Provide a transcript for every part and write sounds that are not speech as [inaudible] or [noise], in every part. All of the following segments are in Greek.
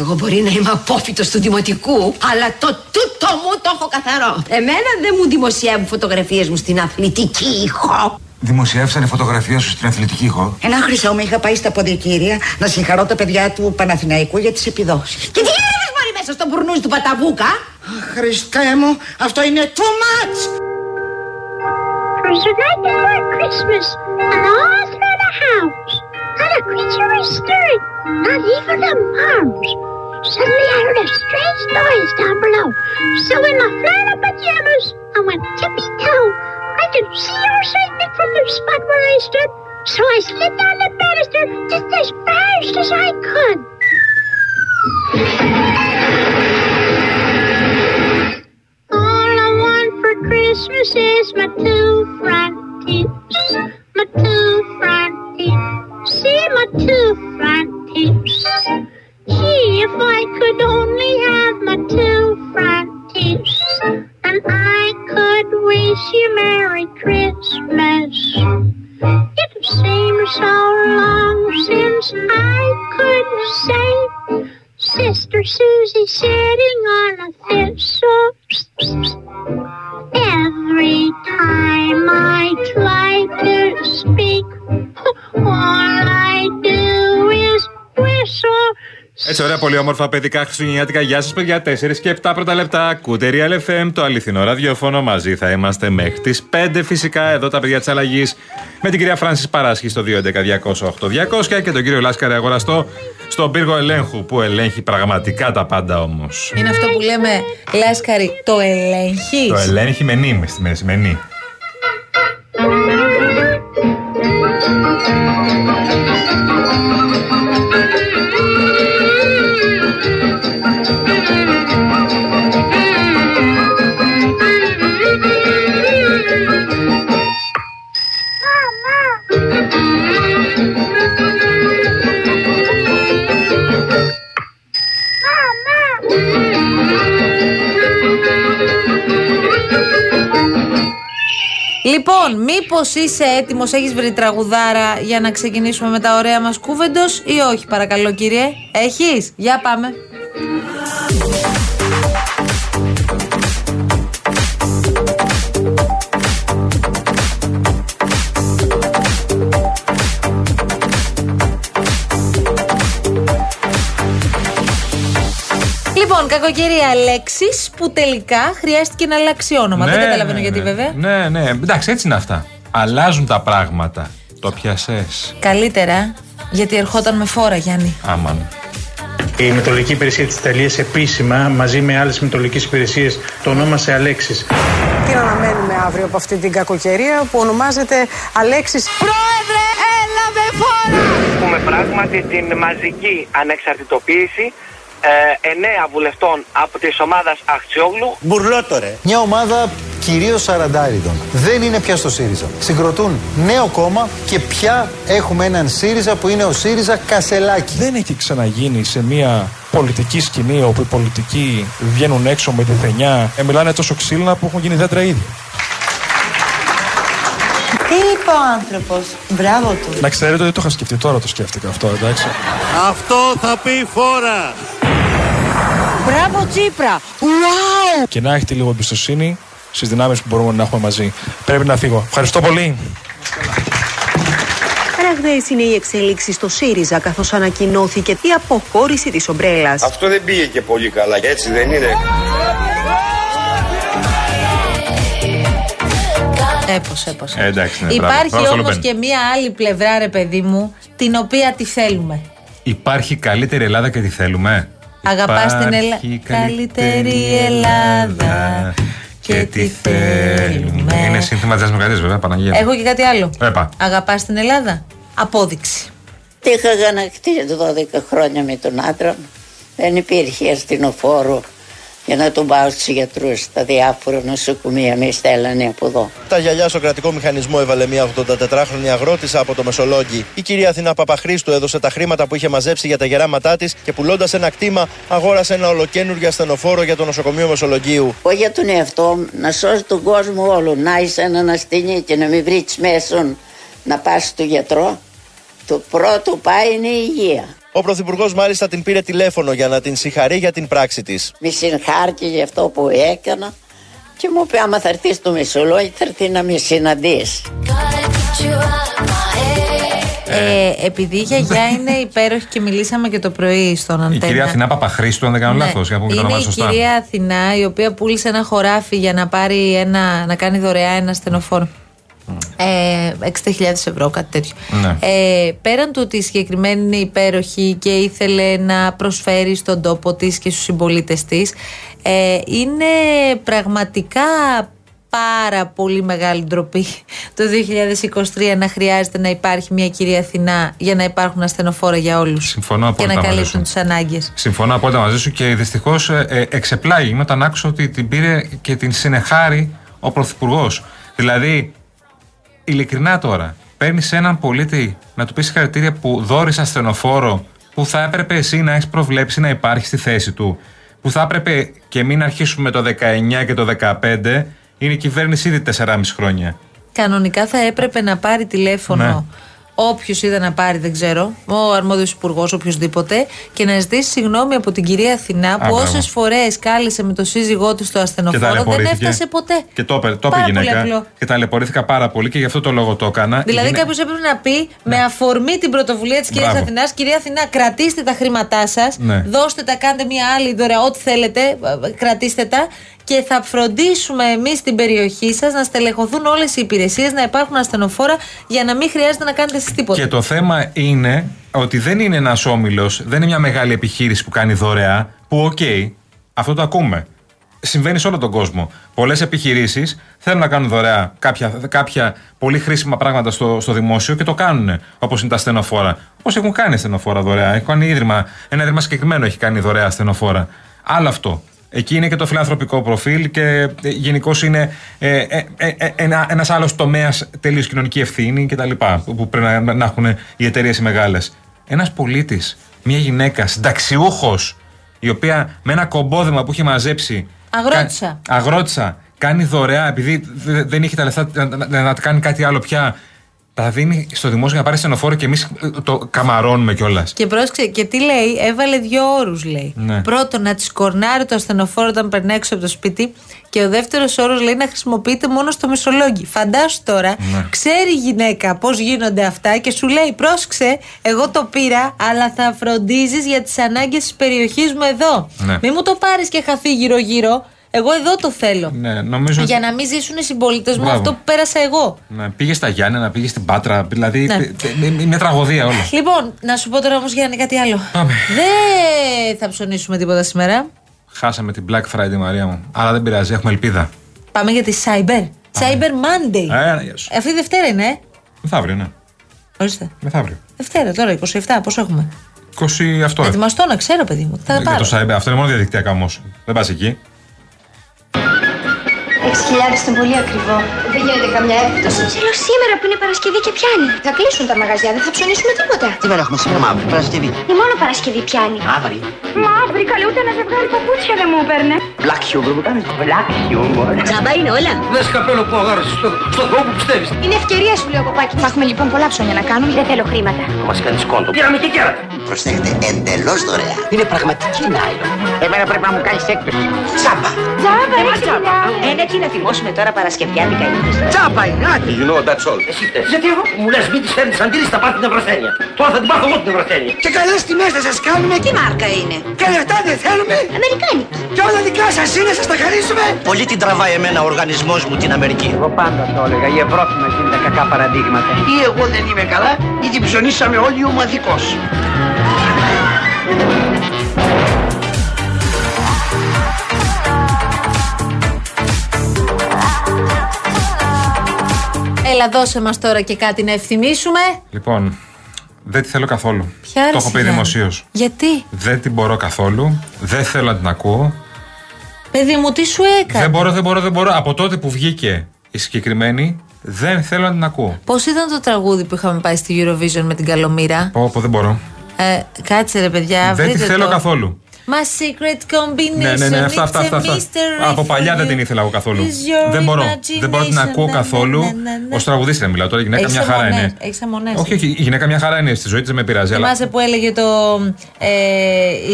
Εγώ μπορεί να είμαι απόφυτος του δημοτικού, αλλά το τούτο μου το έχω καθαρό. Εμένα δεν μου δημοσιεύουν φωτογραφίες μου στην αθλητική ηχό. Δημοσιεύσανε φωτογραφία σου στην αθλητική ηχό. Ένα χρυσό μου είχα πάει στα ποντικήρια να συγχαρώ τα παιδιά του Παναθηναϊκού για τις επιδόσεις. Και τι γίνεται μόλι μέσα στο μπουρνούζι του Παταβούκα; Χριστέ μου, αυτό είναι too much! It was the night before Christmas, and all through the house, not a creature was stirring, not even a mouse. Suddenly I heard a strange noise down below. So in my flannel pajamas, I went tippy-toe. I could see or. Nick from the spot where I stood, so I slid down the banister just as fast as I could. All I want for Christmas is my two front teeth. My two front teeth. See my two front teeth. If I could only have my two front teeth. And I could wish you Merry Christmas. It seems so long since I could say Sister Susie sitting on a Έτσι, ωραία, πολύ όμορφα παιδικά χριστουγεννιάτικα. Γεια σας, παιδιά. 4 και 7 πρώτα λεπτά. Ακούτε Real FM, το αληθινό ραδιόφωνο. Μαζί θα είμαστε μέχρι τις 5 φυσικά. Εδώ τα παιδιά της αλλαγής. Με την κυρία Φράνσης Παράσχη στο 211-200-8200 και τον κύριο Λάσκαρη Αγοραστό στον πύργο ελέγχου που ελέγχει πραγματικά τα πάντα όμως. Είναι αυτό που λέμε Λάσκαρη, το ελέγχεις; Το ελέγχει με νη, με στη μέση, με νη. Είσαι έτοιμος, έχεις βρει τραγουδάρα για να ξεκινήσουμε με τα ωραία μας κούβεντος ή όχι, παρακαλώ κύριε; Έχεις, για πάμε. Λοιπόν, κακοκαιρία λέξης που τελικά χρειάστηκε να αλλάξει όνομα. Δεν καταλαβαίνω ναι, γιατί ναι. βέβαια. Ναι, ναι. Εντάξει, έτσι είναι αυτά. Αλλάζουν τα πράγματα. Το πιασέ. Καλύτερα, γιατί ερχόταν με φόρα, Γιάννη. Άμαν. Η Μετρολογική Υπηρεσία της Ιταλίας επίσημα μαζί με άλλες μετρολογικές υπηρεσίες το ονόμασε Αλέξης. Τι να αναμένουμε αύριο από αυτή την κακοκαιρία που ονομάζεται Αλέξης Πρόεδρε, έλα με φόρα! Έχουμε πράγματι την μαζική ανεξαρτητοποίηση ε, εννέα βουλευτών από της ομάδας Αχτσιόγλου Μπουρλότορε. Μια ομάδα κυρίως σαραντάριδων. Δεν είναι πια στο ΣΥΡΙΖΑ. Συγκροτούν νέο κόμμα και πια έχουμε έναν ΣΥΡΙΖΑ που είναι ο ΣΥΡΙΖΑ Κασελάκη. Δεν έχει ξαναγίνει σε μια πολιτική σκηνή όπου οι πολιτικοί βγαίνουν έξω με τη θενιά και μιλάνε τόσο ξύλινα που έχουν γίνει δέντρα ήδη. Τι είπε ο άνθρωπος; Μπράβο του. Να ξέρετε ότι το είχα σκεφτεί τώρα το σκέφτηκα αυτό, εντάξει. Αυτό θα πει φόρα. Μπράβο Τσίπρα. Wow. Και να έχετε λίγο εμπιστοσύνη στις δυνάμεις που μπορούμε να έχουμε μαζί. Πρέπει να φύγω. Ευχαριστώ πολύ. Ραγδαίε είναι οι εξέλιξει στο ΣΥΡΙΖΑ καθώς ανακοινώθηκε η αποχώρηση της ομπρέλας. Αυτό δεν πήγε και πολύ καλά, έτσι δεν είναι. Έπως, έπως. Ε, εντάξει, ναι, Υπάρχει μπράβο. Μπράβο, όμως Λουπέν. και μία άλλη πλευρά, ρε παιδί μου, την οποία τη θέλουμε. Υπάρχει καλύτερη Ελλάδα και τη θέλουμε. Αγαπάς την Ελλάδα. Υπάρχει Καλύτερη Ελλάδα. Και τι θέλουμε. Είναι σύνθημα της Δημοκρατίας, βέβαια, Παναγία. Έχω και κάτι άλλο. Έπα. Αγαπάς την Ελλάδα; Απόδειξη. Είχα γανακτεί 12 χρόνια με τον άντρα μου. Δεν υπήρχε αστυνοφόρο για να τον πάω στους γιατρούς στα διάφορα νοσοκομεία. Με στέλνανε από εδώ. Τα γυαλιά στο κρατικό μηχανισμό έβαλε μια 84χρονη αγρότησα από το Μεσολόγγι. Η κυρία Αθηνά Παπαχρήστου έδωσε τα χρήματα που είχε μαζέψει για τα γεράματά της και πουλώντας ένα κτήμα, αγόρασε ένα ολοκένουργιο ασθενοφόρο για το νοσοκομείο Μεσολογγίου. Όχι για τον εαυτό μου, να σώσει τον κόσμο όλο. Να είσαι έναν ασθενή και να μην βρεις μέσον να πας στο γιατρό. Το πρώτο πάει είναι η υγεία. Ο Πρωθυπουργός μάλιστα την πήρε τηλέφωνο για να την συγχαρεί για την πράξη της. Με συγχάρηκε για αυτό που έκανα και μου είπε άμα θα έρθεις στο Μεσολόγιο θα έρθει να με συναντήσεις. Ε, επειδή η γιαγιά είναι υπέροχη και μιλήσαμε και το πρωί στον Η Αντένα. κυρία Αθηνά Παπαχρήστου, αν δεν κάνω Ναι. λάθος, για να πούμε και το Είναι όνομα η σωστά. κυρία Αθηνά η οποία πούλησε ένα χωράφι για να, πάρει ένα, να κάνει δωρεά ένα στενοφόρο. Ε, 60.000 ευρώ, κάτι τέτοιο. Ναι. Ε, πέραν του ότι η συγκεκριμένη είναι υπέροχη και ήθελε να προσφέρει στον τόπο της και στους συμπολίτες της, ε, είναι πραγματικά πάρα πολύ μεγάλη ντροπή το 2023 να χρειάζεται να υπάρχει μια κυρία Αθηνά για να υπάρχουν ασθενοφόρα για όλους Συμφωνώ και απόλυτα να μαζί καλύπτουν σου. τις ανάγκες. Συμφωνώ απόλυτα μαζί σου και δυστυχώς ε, εξεπλάγει όταν άκουσα ότι την πήρε και την συνεχάρει ο Πρωθυπουργός. Δηλαδή, ειλικρινά τώρα, παίρνεις έναν πολίτη να του πεις συγχαρητήρια που δόρισε ασθενοφόρο που θα έπρεπε εσύ να έχεις προβλέψει να υπάρχει στη θέση του. Που θα έπρεπε και μην αρχίσουμε το 19 και το 15, είναι η κυβέρνηση ήδη 4,5 χρόνια. Κανονικά θα έπρεπε να πάρει τηλέφωνο Ναι. Όποιος είδε να πάρει, δεν ξέρω, ο αρμόδιος υπουργός, οποιοδήποτε, και να ζητήσει συγγνώμη από την κυρία Αθηνά που μπράβο. όσες φορές κάλεσε με το σύζυγό του στο ασθενοφόρο δεν ταλαιπωρήθηκε. έφτασε ποτέ. Και το είπε, το είπε Πάρα η πολύ γυναίκα. απλό. Και ταλαιπωρήθηκα πάρα πολύ και γι' αυτό το λόγο το έκανα. Δηλαδή, Η γυναί- κάποιος έπρεπε να πει με αφορμή την πρωτοβουλία της κυρίας Μπράβο. Αθηνάς, κυρία Αθηνά, κρατήστε τα χρήματά σας, Ναι. δώστε τα, κάντε μια άλλη δωρεά, ό,τι θέλετε, ε, ε, κρατήστε τα και θα φροντίσουμε εμείς στην περιοχή σας να στελεχωθούν όλες οι υπηρεσίες, να υπάρχουν ασθενοφόρα για να μην χρειάζεται να κάνετε εσείς τίποτα. Και το θέμα είναι ότι δεν είναι ένας όμιλος, δεν είναι μια μεγάλη επιχείρηση που κάνει δωρεά. Που, οκ, αυτό το ακούμε. Συμβαίνει σε όλο τον κόσμο. Πολλές επιχειρήσεις θέλουν να κάνουν δωρεά κάποια, κάποια πολύ χρήσιμα πράγματα στο, στο δημόσιο και το κάνουν. Όπως είναι τα ασθενοφόρα. Όπως έχουν κάνει ασθενοφόρα δωρεά. Έχουν κάνει ίδρυμα. Ένα ίδρυμα συγκεκριμένο έχει κάνει δωρεά ασθενοφόρα. Άλλο αυτό. Εκεί είναι και το φιλανθρωπικό προφίλ και γενικώς είναι ε, ε, ε, ε, ένα ένας άλλος τομέας τελείως κοινωνική ευθύνη κτλ. Που, που πρέπει να, να έχουν οι εταιρείες οι μεγάλες. Ένας πολίτης, μια γυναίκα, συνταξιούχος, η οποία με ένα κομπόδεμα που είχε μαζέψει. Αγρότησα. κα- αγρότησα. Κάνει δωρεά επειδή δε- δεν είχε τα λεφτά να, να, να κάνει κάτι άλλο πια. Τα δίνει στο δημόσιο για να πάρει στενοφόρο και εμείς το καμαρώνουμε κιόλας. Και πρόσεξε, και τι λέει, έβαλε δύο όρους, λέει. Ναι. Πρώτον, να της κορνάρει το ασθενοφόρο όταν περνάει έξω από το σπίτι. Και ο δεύτερος όρος λέει να χρησιμοποιείται μόνο στο μισολόγιο. Φαντάσου τώρα, Ναι. ξέρει η γυναίκα πώς γίνονται αυτά και σου λέει: Πρόσεξε, εγώ το πήρα, αλλά θα φροντίζεις για τις ανάγκες της περιοχής μου εδώ. Ναι. Μην μου το πάρεις και χαθεί γύρω-γύρω. Εγώ εδώ το θέλω. Ναι, νομίζω Για ότι- να μην ζήσουν οι συμπολίτες μου Μπράβο. αυτό που πέρασα εγώ. Ναι, πήγες στα Γιάννενα, πήγες στην Πάτρα. Δηλαδή. Ναι. τε- τε- μια τραγωδία όλα. Λοιπόν, να σου πω τώρα όμως Γιάννη κάτι άλλο. Πάμε. Δεν θα ψωνίσουμε τίποτα σήμερα. Χάσαμε την Black Friday, Μαρία μου. Αλλά δεν πειράζει, έχουμε ελπίδα. Πάμε για τη Cyber. Cyber Monday. Ε, γεια σου. Αυτή η Δευτέρα είναι, ε; Μεθαύριο, ναι. Ορίστε. Μεθαύριο. Δευτέρα τώρα, 27, πώ έχουμε; 20 αυτό. ε. Ετοιμαστώ να ξέρω, παιδί μου. Θα τα Για πάρω. το cyber. Αυτό είναι μόνο διαδικτυακά όμως. Δεν πας εκεί. 6.000 είναι πολύ ακριβό. Δεν γίνεται καμιά έκπτωση. Θέλω σήμερα που είναι Παρασκευή και πιάνει. Θα κλείσουν τα μαγαζιά, δεν θα ψωνίσουμε τίποτα. Σήμερα έχουμε σήμερα μαύρη Παρασκευή; Η μόνο Παρασκευή πιάνει. Μαύρη. Μαύρη, καλέ, ούτε ένα ζευγάρι παπούτσια δεν μου έπαιρνε. Black humor μου κάνεις. Black humor. Τζάμπα είναι όλα. Δεν σκαπέλο που αγόρασε στο, στο Θεό που πιστεύει. Είναι ευκαιρία σου, λέει ο Παπάκη. Θα έχουμε λοιπόν πολλά ψώνια να κάνουμε. Δεν θέλω χρήματα. Θα μας κάνεις κόντο. Πήραμε και κέρατα. Προσθέτετε εντελώς δωρεά. Είναι πραγματική νάιλον. Εμένα πρέπει να μου κάνεις έκπτωση. Τσάμπα. Τζάμπα, έξι τζάμπα. Ένα τι να θυμώσουμε τώρα Παρασκευιάτικα είναι. Τσάμπα είναι, άτι. You know that's all. Εσύ φταίς. Γιατί εγώ μου λες μην της φέρνεις αντίρρηση θα πάρει την Ευρωθένεια. Τώρα θα την πάρω εγώ την Ευρωθένεια. Και καλές τιμές θα σας κάνουμε. Τι μάρκα είναι; Και λεφτά δεν θέλουμε. Αμερικάνικη. Και όλα δικά σας είναι, σας τα χαρίσουμε. Πολύ την τραβάει εμένα ο οργανισμός μου την Αμερική. Εγώ πάντα το έλεγα, η Ευρώπη μας είναι τα κακά παραδείγματα. Ή εγώ δεν είμαι καλά, ή την ψωνίσαμε όλοι ομαδικώς. Έλα, δώσε μας τώρα και κάτι να ευθυμίσουμε. Λοιπόν, δεν τη θέλω καθόλου. Ποια Το ρε, έχω πει Γιάννη; δημοσίως. Γιατί, Δεν την μπορώ καθόλου. Δεν θέλω να την ακούω. παιδί μου, τι σου έκανες; Δεν μπορώ, δεν μπορώ, δεν μπορώ. Από τότε που βγήκε η συγκεκριμένη, δεν θέλω να την ακούω. Πώς ήταν το τραγούδι που είχαμε πάει στη Eurovision με την Καλομήρα; Πω, πω, δεν μπορώ. Ε, κάτσε ρε παιδιά, δεν τη βρείτε θέλω το. καθόλου. My secret combination. Ναι, ναι, ναι, αυτά, αυτά, it's a αυτά. αυτά. mystery Από for παλιά δεν you. την ήθελα εγώ καθόλου. Is your Δεν μπορώ. Δεν μπορώ να την imagination. ακούω Ναι, καθόλου. ναι, ναι, ναι. Ω τραγουδίστρια μιλάω τώρα. Η γυναίκα Έχεις μια χαρά αιμονές, είναι. Έχεις αιμονές. Όχι, όχι, η γυναίκα μια χαρά είναι στη ζωή της, δεν με πειράζει. Αλλά Θυμάσαι που έλεγε το ε,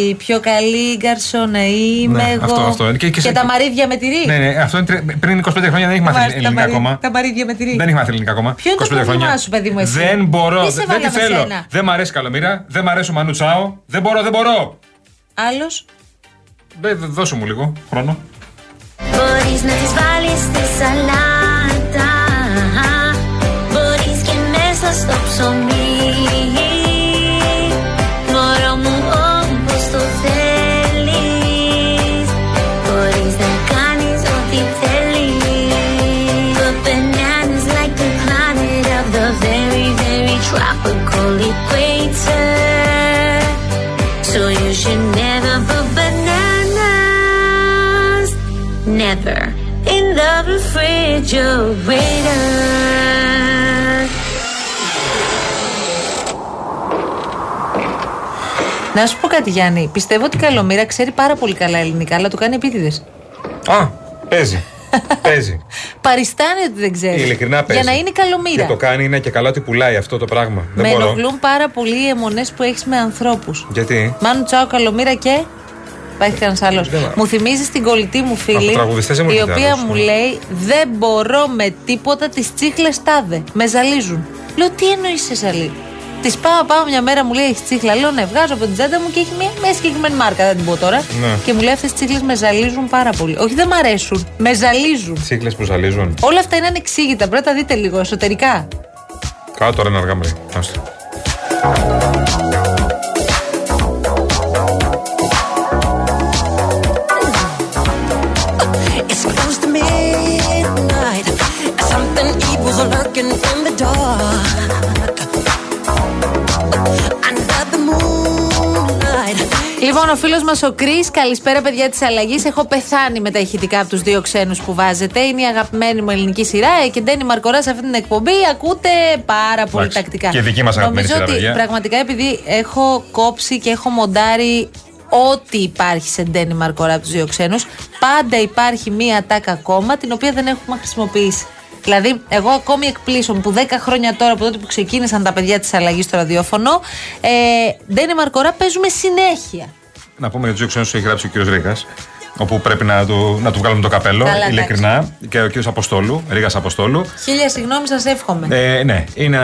η πιο καλή γκαρσόνα είμαι Ναι, εγώ αυτό, αυτό. Και- και σε- τα μαρίδια με τυρί. Ναι, ναι, αυτό είναι τρε- πριν 25 χρόνια δεν έχει μάθει Θυμάσαι τα ελληνικά μαρί- ακόμα. Τα μαρίδια με τυρί. Δεν έχει μάθει ελληνικά ακόμα. Ποιο είναι το 25 χρόνια. πρόβλημά σου, παιδί μου, εσύ; Δεν μπορώ. Τι σε δεν- δεν τη βάλαμε θέλω. σένα; Δεν μ' αρέσει καλομήρα. Δεν μ' αρέσει ο Μανού Τσάο. Δεν μπορώ, δεν μπορώ. Άλλος; Δε- δε- Δώσε μου λίγο χρόνο. Μπορείς να τις βάλεις refrigerator. Να σου πω κάτι Γιάννη Πιστεύω ότι η Καλομήρα ξέρει πάρα πολύ καλά ελληνικά Αλλά του κάνει επίτηδες Α, παίζει. παίζει. [laughs] Παριστάνεται ότι δεν ξέρει Ειλικρινά παίζει. Για να είναι Καλομήρα Και το κάνει είναι και καλά ότι πουλάει αυτό το πράγμα. Με δεν μπορώ. ενοχλούν πάρα πολύ οι αιμονές που έχεις με ανθρώπους Γιατί; Μάνου Τσάο Καλομήρα και. Υπάρχει κανένας άλλος. Μου θυμίζει την κολλητή μου φίλη, Από τραγουδιστές δεν μου η έρχεται οποία άλλος, μου ναι. λέει: Δεν μπορώ με τίποτα τις τσίχλες τάδε. Με ζαλίζουν. Λέω: Τι εννοείς σε ζαλίζουν. Τη πάω, πάω μια μέρα, μου λέει: Έχεις τσίχλα; Λέω: Ναι, βγάζω από την τσάντα μου και έχει μια, μια συγκεκριμένη μάρκα. Δεν την πω τώρα. Ναι. Και μου λέει: Αυτές τις τσίχλες με ζαλίζουν πάρα πολύ. Όχι, δεν μ' αρέσουν. Με ζαλίζουν. Τσίκλε που ζαλίζουν. Όλα αυτά είναι ανεξήγητα. Πρέπει να τα δείτε λίγο εσωτερικά. Κάτω τώρα είναι αργά lurking in the dark. Under the moonlight. Λοιπόν, ο φίλος μας ο Κρι, καλησπέρα παιδιά της αλλαγής. Έχω πεθάνει με τα ηχητικά από τους δύο ξένους που βάζετε. Είναι η αγαπημένη μου ελληνική σειρά ε, και Ντένι Μαρκορά σε αυτή την εκπομπή. Ακούτε πάρα πολύ Εντάξει, τακτικά. και δική μας αγαπημένη Νομίζω σειρά, ότι παιδιά. πραγματικά επειδή έχω κόψει και έχω μοντάρει ό,τι υπάρχει σε Ντένι Μαρκορά από τους δύο ξένους, πάντα υπάρχει μία τάκα ακόμα την οποία δεν έχουμε χρησιμοποιήσει. Δηλαδή, εγώ ακόμη εκπλήσω που 10 χρόνια τώρα από τότε που ξεκίνησαν τα παιδιά της αλλαγής στο ραδιόφωνο, ε, Ντένι Μαρκορά παίζουμε συνέχεια. Να πούμε για τους δύο ξένους που έχει γράψει ο κύριος Ρίγα. Όπου πρέπει να του, να του βγάλουμε το καπέλο, Καλά, εντάξει. ειλικρινά. Και ο κύριος Αποστόλου, Ρίγα Αποστόλου. Χίλια συγγνώμη, σας εύχομαι. Ε, ναι, είναι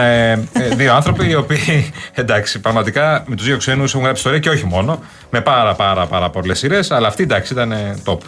ε, ε, δύο άνθρωποι οι οποίοι [laughs] εντάξει, πραγματικά με τους δύο ξένους έχουν γράψει ιστορία και όχι μόνο. Με πάρα πάρα πάρα πολλές σειρές, αλλά αυτή εντάξει ήταν ε, top.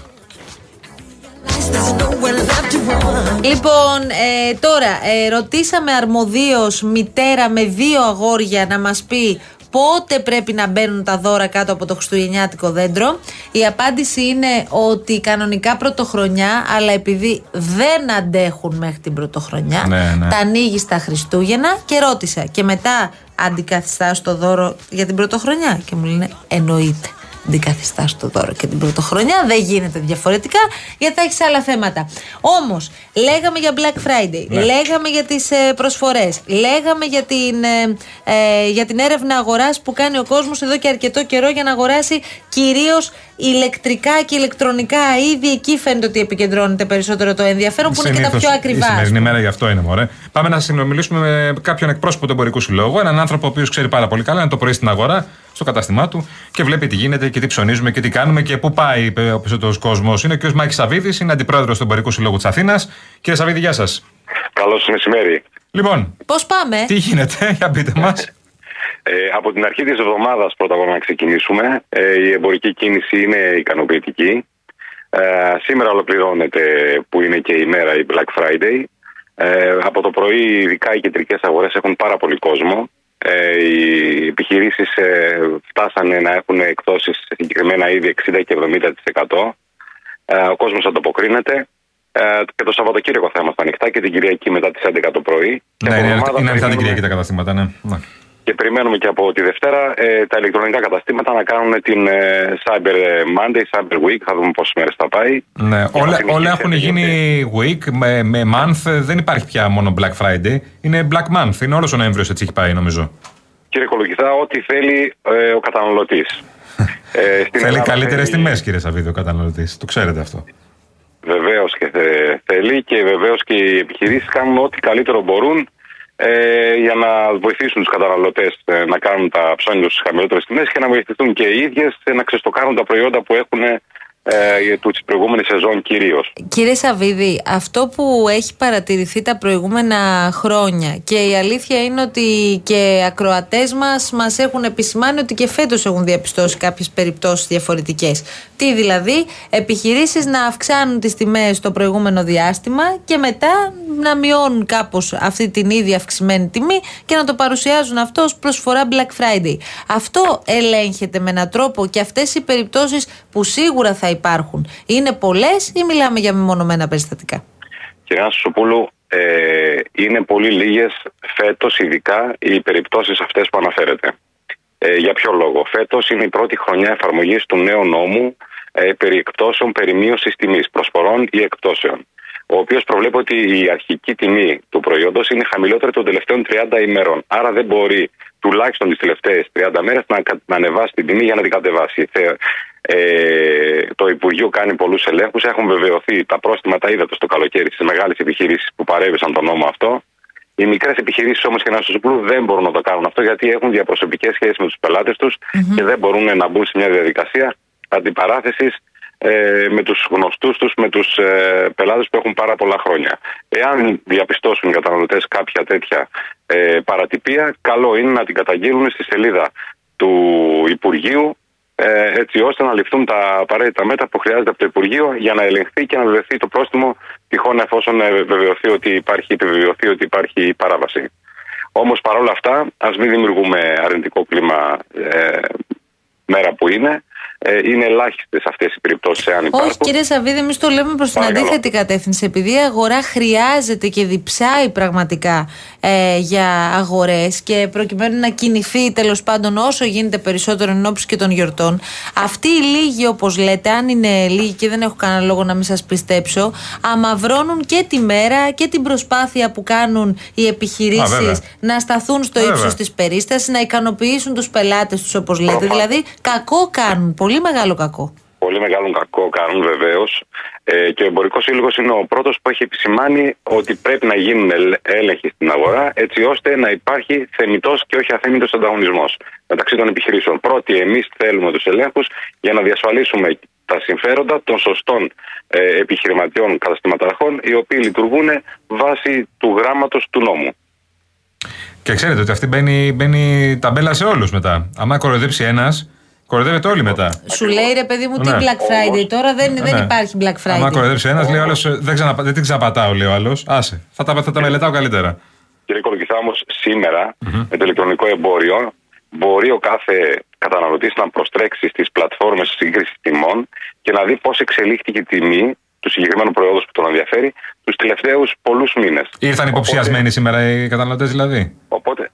Λοιπόν, ε, τώρα ε, ρωτήσαμε αρμοδίως μητέρα με δύο αγόρια να μας πει πότε πρέπει να μπαίνουν τα δώρα κάτω από το χριστουγεννιάτικο δέντρο. Η απάντηση είναι ότι κανονικά πρωτοχρονιά, αλλά επειδή δεν αντέχουν μέχρι την πρωτοχρονιά, Ναι, ναι. τα ανοίγεις στα Χριστούγεννα και ρώτησα. Και μετά αντικαθιστάς το δώρο για την πρωτοχρονιά; Και μου λένε εννοείται. Αντικαθιστάς το δώρο και την πρωτοχρονιά. Δεν γίνεται διαφορετικά γιατί θα έχεις άλλα θέματα. Όμως, λέγαμε για Black Friday, Ναι. λέγαμε για τις ε, προσφορές, λέγαμε για την, ε, ε, για την έρευνα αγοράς που κάνει ο κόσμος εδώ και αρκετό καιρό για να αγοράσει κυρίως ηλεκτρικά και ηλεκτρονικά είδη. Εκεί φαίνεται ότι επικεντρώνεται περισσότερο το ενδιαφέρον που είναι και τα Συνήθως πιο Η ακριβά. σημερινή μέρα γι' αυτό είναι, μωρέ. Πάμε να συνομιλήσουμε με κάποιον εκπρόσωπο του εμπορικού συλλόγου. Έναν άνθρωπο ο οποίος ξέρει πάρα πολύ καλά, είναι το πρωί στην αγορά, στο κατάστημά του και βλέπει τι γίνεται και τι ψωνίζουμε και τι κάνουμε και πού πάει ε, ο περισσότερος κόσμος. Είναι ο κ. Μάκη Σαββίδης, είναι αντιπρόεδρος του εμπορικού συλλόγου της Αθήνας. Κύριε Σαββίδη, γεια σας. Καλό σα μεσημέρι. Λοιπόν, Πώς πάμε, τι γίνεται, [laughs] για πείτε μας. Ε, από την αρχή της εβδομάδας πρώτα απ' όλα να ξεκινήσουμε. Ε, η εμπορική κίνηση είναι ικανοποιητική. Ε, σήμερα ολοκληρώνεται που είναι και η μέρα η Black Friday. Ε, από το πρωί ειδικά οι κεντρικές αγορές έχουν πάρα πολύ κόσμο. Ε, οι επιχειρήσεις ε, φτάσανε να έχουν εκτόσεις σε συγκεκριμένα είδη 60 και 70%. Ε, ο κόσμος ανταποκρίνεται. Ε, και το Σαββατοκύριακο θα είμαστε ανοιχτά και την Κυριακή μετά τις 11 το πρωί. Και Ναι, από είναι, εβδομάδα είναι ανοιχτά την περιμένουμε- Κυριακή τα καταστήματα, ναι. Ναι. και περιμένουμε και από τη Δευτέρα ε, τα ηλεκτρονικά καταστήματα να κάνουν την ε, Cyber Monday, Cyber Week. Θα δούμε πόσες μέρες θα πάει. Ναι, Για να όλα, συνεχίσει όλα αυτή έχουν η γίνει week με, με month. ε, Δεν υπάρχει πια μόνο Black Friday. Είναι Black Month. Είναι όλος ο Νοέμβριος έτσι έχει πάει, νομίζω. Κύριε Κολογηθά, ό,τι θέλει ε, ο καταναλωτής. [laughs] Ε, στην Θέλει Ελλάδα καλύτερες θέλει- τιμές, κύριε Σαββίδη, ο καταναλωτής. Το ξέρετε αυτό. Βεβαίως και θε- θέλει και βεβαίως και οι επιχειρήσεις κάνουν ό,τι καλύτερο μπορούν ε, για να βοηθήσουν τους καταναλωτές να κάνουν τα ψώνια τους στις χαμηλότερες τιμές και να βοηθηθούν και οι ίδιες να ξεστοκάρουν τα προϊόντα που έχουν ε, της προηγούμενης σεζόν κυρίως. Κύριε Σαββίδη, αυτό που έχει παρατηρηθεί τα προηγούμενα χρόνια και η αλήθεια είναι ότι και ακροατές μας μας έχουν επισημάνει ότι και φέτος έχουν διαπιστώσει κάποιες περιπτώσεις διαφορετικές. Τι δηλαδή, επιχειρήσεις να αυξάνουν τις τιμές το προηγούμενο διάστημα και μετά να μειώνουν κάπως αυτή την ίδια αυξημένη τιμή και να το παρουσιάζουν αυτό ως προσφορά Black Friday. Αυτό ελέγχεται με έναν τρόπο και αυτές οι περιπτώσεις που σίγουρα θα υπάρχουν είναι πολλές ή μιλάμε για μεμονωμένα περιστατικά; Κυρία Σουσοπούλου, ε, είναι πολύ λίγες φέτος, ειδικά οι περιπτώσεις αυτές που αναφέρετε. Ε, για ποιο λόγο; Φέτος είναι η πρώτη χρονιά εφαρμογής του νέου νόμου ε, περί εκπτώσεων περί μείωση τιμής, προσφορών ή εκπτώσεων. Ο οποίος προβλέπει ότι η αρχική τιμή του προϊόντος είναι χαμηλότερη των τελευταίων 30 ημερών. Άρα δεν μπορεί τουλάχιστον τις τελευταίες 30 μέρες να, κα- να ανεβάσει την τιμή για να την κατεβάσει. Θε- Ε, το Υπουργείο κάνει πολλούς ελέγχους. Έχουν βεβαιωθεί τα πρόστιμα, τα είδατε στο καλοκαίρι στις μεγάλες επιχειρήσεις που παρέβησαν τον νόμο αυτό. Οι μικρές επιχειρήσεις όμως και να σα πω δεν μπορούν να το κάνουν αυτό γιατί έχουν διαπροσωπικές σχέσεις με τους πελάτες τους και δεν μπορούν να μπουν σε μια διαδικασία αντιπαράθεσης ε, με τους γνωστούς τους, με τους ε, πελάτες που έχουν πάρα πολλά χρόνια. Εάν διαπιστώσουν οι καταναλωτές κάποια τέτοια ε, παρατυπία, καλό είναι να την καταγγείλουν στη σελίδα του Υπουργείου ε, έτσι ώστε να ληφθούν τα απαραίτητα μέτρα που χρειάζεται από το Υπουργείο για να ελεγχθεί και να βεβαιωθεί το πρόστιμο τυχόν εφόσον ε, βεβαιωθεί ότι υπάρχει, επιβεβαιωθεί ότι υπάρχει παράβαση. Όμως παρόλα αυτά ας μην δημιουργούμε αρνητικό κλίμα ε, μέρα που είναι. Ε, είναι ελάχιστες αυτές οι περιπτώσεις, εάν υπάρχουν. Όχι, κύριε Σαββίδη, εμείς το λέμε προς την Παρακαλώ. αντίθετη κατεύθυνση. Επειδή η αγορά χρειάζεται και διψάει πραγματικά ε, για αγορές και προκειμένου να κινηθεί τέλος πάντων όσο γίνεται περισσότερο εν ώψη και των γιορτών, αυτοί οι λίγοι, όπως λέτε, αν είναι λίγοι και δεν έχω κανένα λόγο να μην σας πιστέψω, αμαυρώνουν και τη μέρα και την προσπάθεια που κάνουν οι Α, επιχειρήσει βέβαια. να σταθούν στο Βέβαια. ύψος της περίστασης, να ικανοποιήσουν τους πελάτες τους, όπως λέτε. Προφανώς. Δηλαδή, κακό κάνουν. Πολύ μεγάλο κακό. Πολύ μεγάλο κακό κάνουν βεβαίως. Ε, και ο Εμπορικός Σύλλογος είναι ο πρώτος που έχει επισημάνει ότι πρέπει να γίνουν ελ- έλεγχοι στην αγορά έτσι ώστε να υπάρχει θεμητός και όχι αθέμητος ανταγωνισμός μεταξύ των επιχειρήσεων. Πρώτοι, εμείς θέλουμε τους ελέγχους για να διασφαλίσουμε τα συμφέροντα των σωστών ε, επιχειρηματιών καταστηματαρχών οι οποίοι λειτουργούν βάσει του γράμματος του νόμου. Και ξέρετε ότι αυτή μπαίνει, μπαίνει ταμπέλα σε όλους μετά. Αν κοροϊδέψει ένας, κοροϊδεύεται όλοι μετά. Σου λέει ρε παιδί μου τι Ναι. Black Friday. Τώρα δεν, δεν Ναι. υπάρχει Black Αν Friday. κοροϊδέψει ένας, λέει ο άλλος δεν, ξαναπα- δεν την ξαναπατάω, λέει ο άλλος. Άσε. Θα τα, θα τα μελετάω καλύτερα. Κύριε Κολοκυθά, όμως σήμερα με το ηλεκτρονικό εμπόριο μπορεί ο κάθε καταναλωτής να προστρέξει στις πλατφόρμες σύγκρισης τιμών και να δει πώς εξελίχθηκε η τιμή του συγκεκριμένου προϊόντος που τον ενδιαφέρει τους τελευταίους πολλούς μήνες. Ήρθαν υποψιασμένοι σήμερα οι καταναλωτές δηλαδή; Οπότε,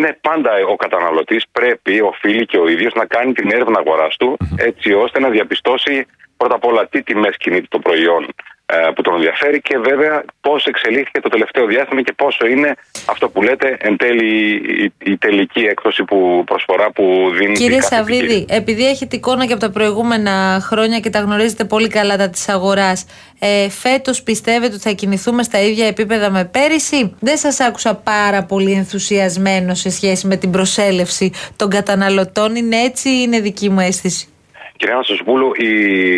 ναι, πάντα ο καταναλωτής πρέπει, οφείλει και ο ίδιος να κάνει την έρευνα αγοράς του έτσι ώστε να διαπιστώσει πρώτα απ' όλα τι τιμές κινείται το προϊόν. ε, που τον ενδιαφέρει και βέβαια πώς εξελίχθηκε το τελευταίο διάστημα και πόσο είναι αυτό που λέτε εν τέλει η, η τελική έκδοση που προσφορά που δίνει Κύριε η κάθε Σαββίδη, επιχείρηση. επειδή έχετε εικόνα και από τα προηγούμενα χρόνια και τα γνωρίζετε πολύ καλά τα της αγοράς, ε, φέτος πιστεύετε ότι θα κινηθούμε στα ίδια επίπεδα με πέρυσι; Δεν σας άκουσα πάρα πολύ ενθουσιασμένο σε σχέση με την προσέλευση των καταναλωτών. Είναι έτσι ή είναι δική μου αίσθηση; Κυρία Νασοσβούλου, η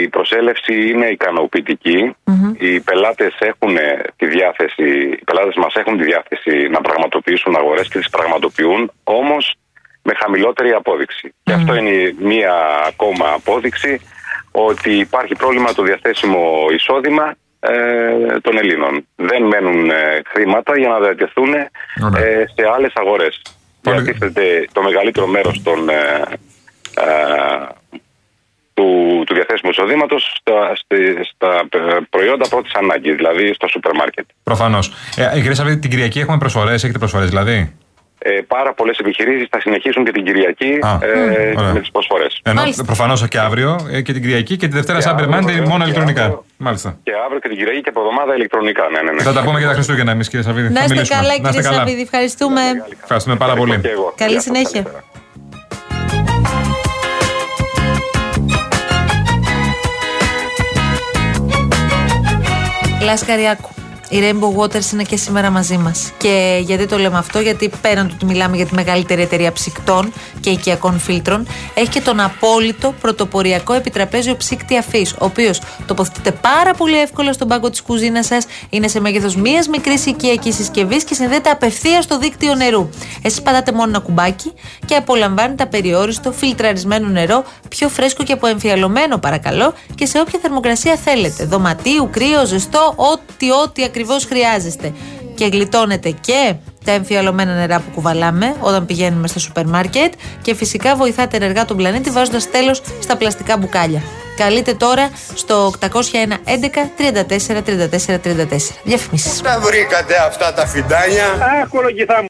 προσέλευση είναι ικανοποιητική. Οι πελάτες έχουν τη διάθεση, οι πελάτες μας έχουν τη διάθεση να πραγματοποιήσουν αγορές και τις πραγματοποιούν, όμως με χαμηλότερη απόδειξη. Και αυτό είναι μία ακόμα απόδειξη ότι υπάρχει πρόβλημα το διαθέσιμο εισόδημα ε, των Ελλήνων. Δεν μένουν ε, χρήματα για να διατεθούν ε, σε άλλες αγορές. Διατίθεται το μεγαλύτερο μέρος των, ε, ε, του, του διαθέσιμου εισοδήματος στα, στη- στα ε, προϊόντα πρώτης ανάγκης, δηλαδή στο σούπερ μάρκετ. Προφανώς. Ε, κυρία Σαββίδη, την Κυριακή έχουμε προσφορές, έχετε προσφορές δηλαδή; Ε, πάρα πολλές επιχειρήσεις θα συνεχίσουν και την Κυριακή Α, ε, ωραία. με τις προσφορές. Ενώ προφανώς και αύριο ε, και την Κυριακή και τη Δευτέρα Και Cyber αύριο, Monday βέβαια, μόνο και ηλεκτρονικά. αύριο. Μάλιστα. Και αύριο και την Κυριακή και από εβδομάδα ηλεκτρονικά. Ναι, ναι, ναι. Θα τα πούμε για τα Χριστούγεννα εμείς, κύριε Σαββίδη. Να Θα είστε μιλήσουμε. καλά, Να είστε κύριε Σαββίδη. Ευχαριστούμε. Ευχαριστούμε πάρα πολύ. Καλή συνέχεια. Las Cariaco. Η Rainbow Waters είναι και σήμερα μαζί μας. Και γιατί το λέμε αυτό, γιατί πέραν του ότι μιλάμε για τη μεγαλύτερη εταιρεία ψυκτών και οικιακών φίλτρων, έχει και τον απόλυτο πρωτοποριακό επιτραπέζιο ψύκτη αφής, ο οποίος τοποθετείται πάρα πολύ εύκολα στον πάγκο της κουζίνας σας, είναι σε μέγεθος μία μικρής οικιακής συσκευής και συνδέεται απευθείας στο δίκτυο νερού. Εσείς πατάτε μόνο ένα κουμπάκι και απολαμβάνετε απεριόριστο φιλτραρισμένο νερό, πιο φρέσκο και αποεμφιαλωμένο παρακαλώ και σε όποια θερμοκρασία θέλετε. Δωματίου, κρύο, ζεστό, ό,τι ό,τι ακριβώς χρειάζεστε. Και γλιτώνετε και τα εμφιαλωμένα νερά που κουβαλάμε όταν πηγαίνουμε στο σούπερ μάρκετ και φυσικά βοηθάτε ενεργά τον πλανήτη βάζοντας τέλος στα πλαστικά μπουκάλια. Καλείτε τώρα στο 801 11 34 34 34. Διαφημίσεις. Τα βρήκατε αυτά τα φιντάνια. Αχ, κολογηθά μου.